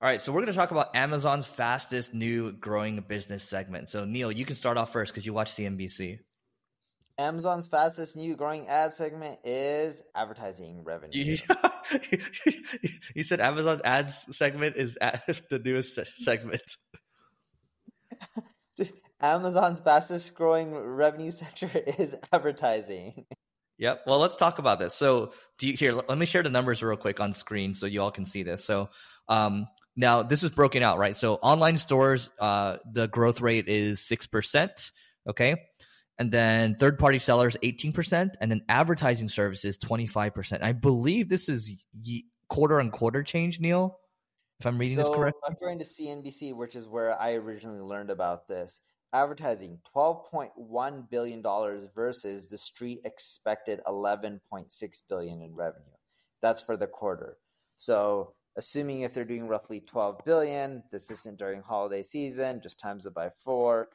All right, so we're going to talk about Amazon's fastest new growing business segment. So, Neil, you can start off first because you watch CNBC. Amazon's fastest new growing ad segment is advertising revenue. you said Amazon's ads segment is the newest segment. Amazon's fastest growing revenue sector is advertising. Yep. Well, let's talk about this. So, you, here, let me share the numbers real quick on screen so you all can see this. So, um, now this is broken out, right? So online stores, uh, the growth rate is six percent. Okay. And then third party sellers, 18%. And then advertising services, 25%. I believe this is quarter on quarter change, Neil, if I'm reading so, this correctly. I'm going to CNBC, which is where I originally learned about this. Advertising, $12.1 billion versus the street expected 11.6 billion in revenue. That's for the quarter. So assuming if they're doing roughly 12 billion, this isn't during holiday season, just times it by four,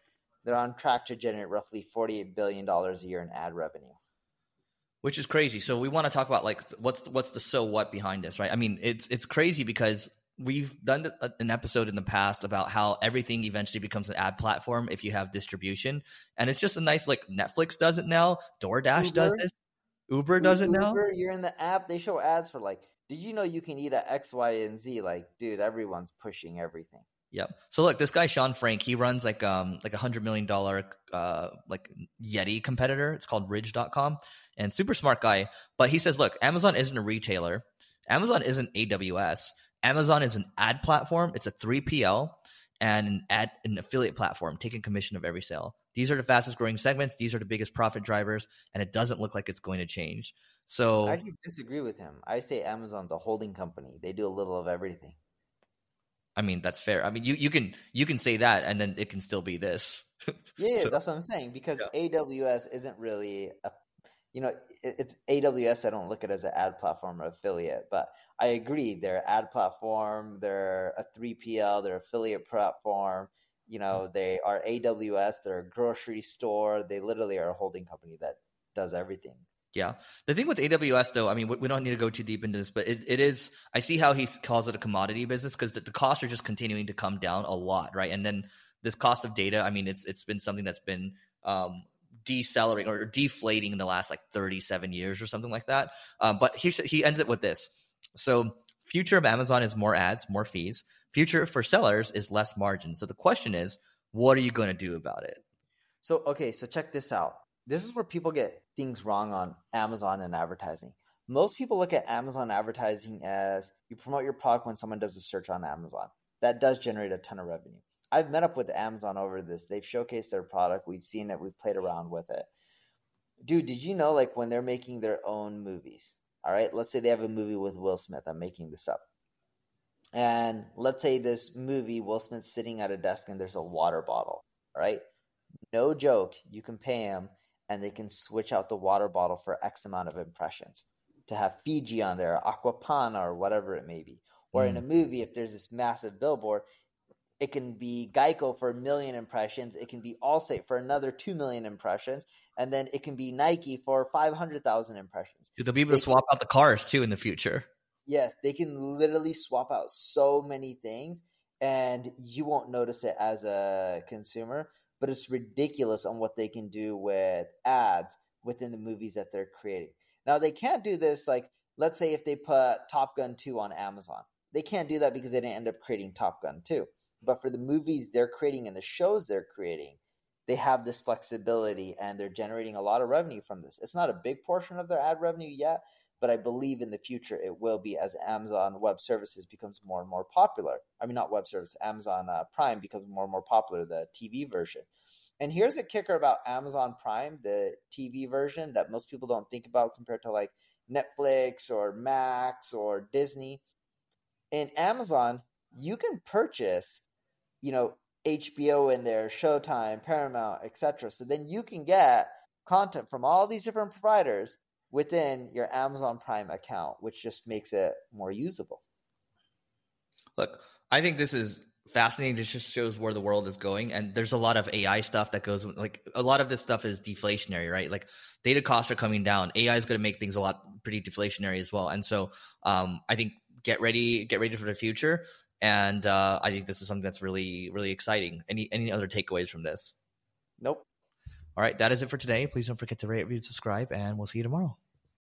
they're on track to generate roughly 48 billion dollars a year in ad revenue. Which is crazy. So we want to talk about like what's what's the so what behind this, right? I mean, it's it's crazy because we've done uh, an episode in the past about how everything eventually becomes an ad platform if you have distribution, and it's just a nice like Netflix does it now, DoorDash Uber? does this, Uber does Uber, it now. You're in the app; they show ads for like did you know you can eat at X, Y, and Z? Like, dude, everyone's pushing everything. Yep. So look, this guy Sean Frank, he runs like um like a hundred million dollar uh like Yeti competitor. It's called Ridge.com, and super smart guy. But he says, look, Amazon isn't a retailer. Amazon isn't AWS. Amazon is an ad platform. It's a 3PL and an ad an affiliate platform taking commission of every sale. These are the fastest growing segments. These are the biggest profit drivers, and it doesn't look like it's going to change. So I disagree with him. I say Amazon's a holding company. They do a little of everything. I mean, that's fair. I mean, you, you can you can say that, and then it can still be this. yeah, so, that's what I'm saying. Because yeah. AWS isn't really a, you know, it, it's AWS. I don't look at it as an ad platform or affiliate, but I agree. They're ad platform. They're a 3PL. They're affiliate platform. You know, they are AWS. They're a grocery store. They literally are a holding company that does everything. Yeah. The thing with AWS, though, I mean, we don't need to go too deep into this, but it, it is, I see how he calls it a commodity business because the, the, costs are just continuing to come down a lot, right? And then this cost of data, I mean, it's it's been something that's been um, decelerating or deflating in the last like 37 years or something like that. Um, but he, he ends it with this. So, future of Amazon is more ads, more fees. Future for sellers is less margin. So, the question is, what are you going to do about it? So, okay, so check this out this is where people get things wrong on Amazon and advertising. Most people look at Amazon advertising as you promote your product when someone does a search on Amazon. That does generate a ton of revenue. I've met up with Amazon over this. They've showcased their product. We've seen it. We've played around with it. Dude, did you know like when they're making their own movies? All right, let's say they have a movie with Will Smith. I'm making this up. And let's say this movie, Will Smith's sitting at a desk and there's a water bottle. All right. No joke. You can pay him and they can switch out the water bottle for X amount of impressions to have Fiji on there, Acqua Panna, or whatever it may be. Or mm. in a movie, if there's this massive billboard, it can be Geico for a million impressions. It can be Allstate for another 2 million impressions. And then it can be Nike for 500,000 impressions. They'll be able to swap out the cars too in the future. Yes, they can literally swap out so many things and you won't notice it as a consumer, but it's ridiculous on what they can do with ads within the movies that they're creating. Now, they can't do this like, let's say if they put Top Gun 2 on Amazon. They can't do that because they didn't end up creating Top Gun 2. But for the movies they're creating and the shows they're creating, they have this flexibility and they're generating a lot of revenue from this. It's not a big portion of their ad revenue yet, but I believe in the future it will be as Amazon Web Services becomes more and more popular. I mean, not Web Service, Amazon uh, Prime becomes more and more popular, the TV version. And here's a kicker about Amazon Prime, the TV version that most people don't think about compared to like Netflix or Max or Disney. In Amazon, you can purchase you know HBO in there, Showtime, Paramount, etc. So then you can get content from all these different providers within your Amazon Prime account, which just makes it more usable. Look, I think this is fascinating. This just shows where the world is going. And there's a lot of AI stuff that goes like a lot of this stuff is deflationary, right? Like data costs are coming down. AI is going to make things a lot pretty deflationary as well. And so um, I think get ready, get ready for the future and uh, I think this is something that's really really exciting. Any any other takeaways from this? Nope. All right, that is it for today. Please don't forget to rate, review, subscribe, and we'll see you tomorrow.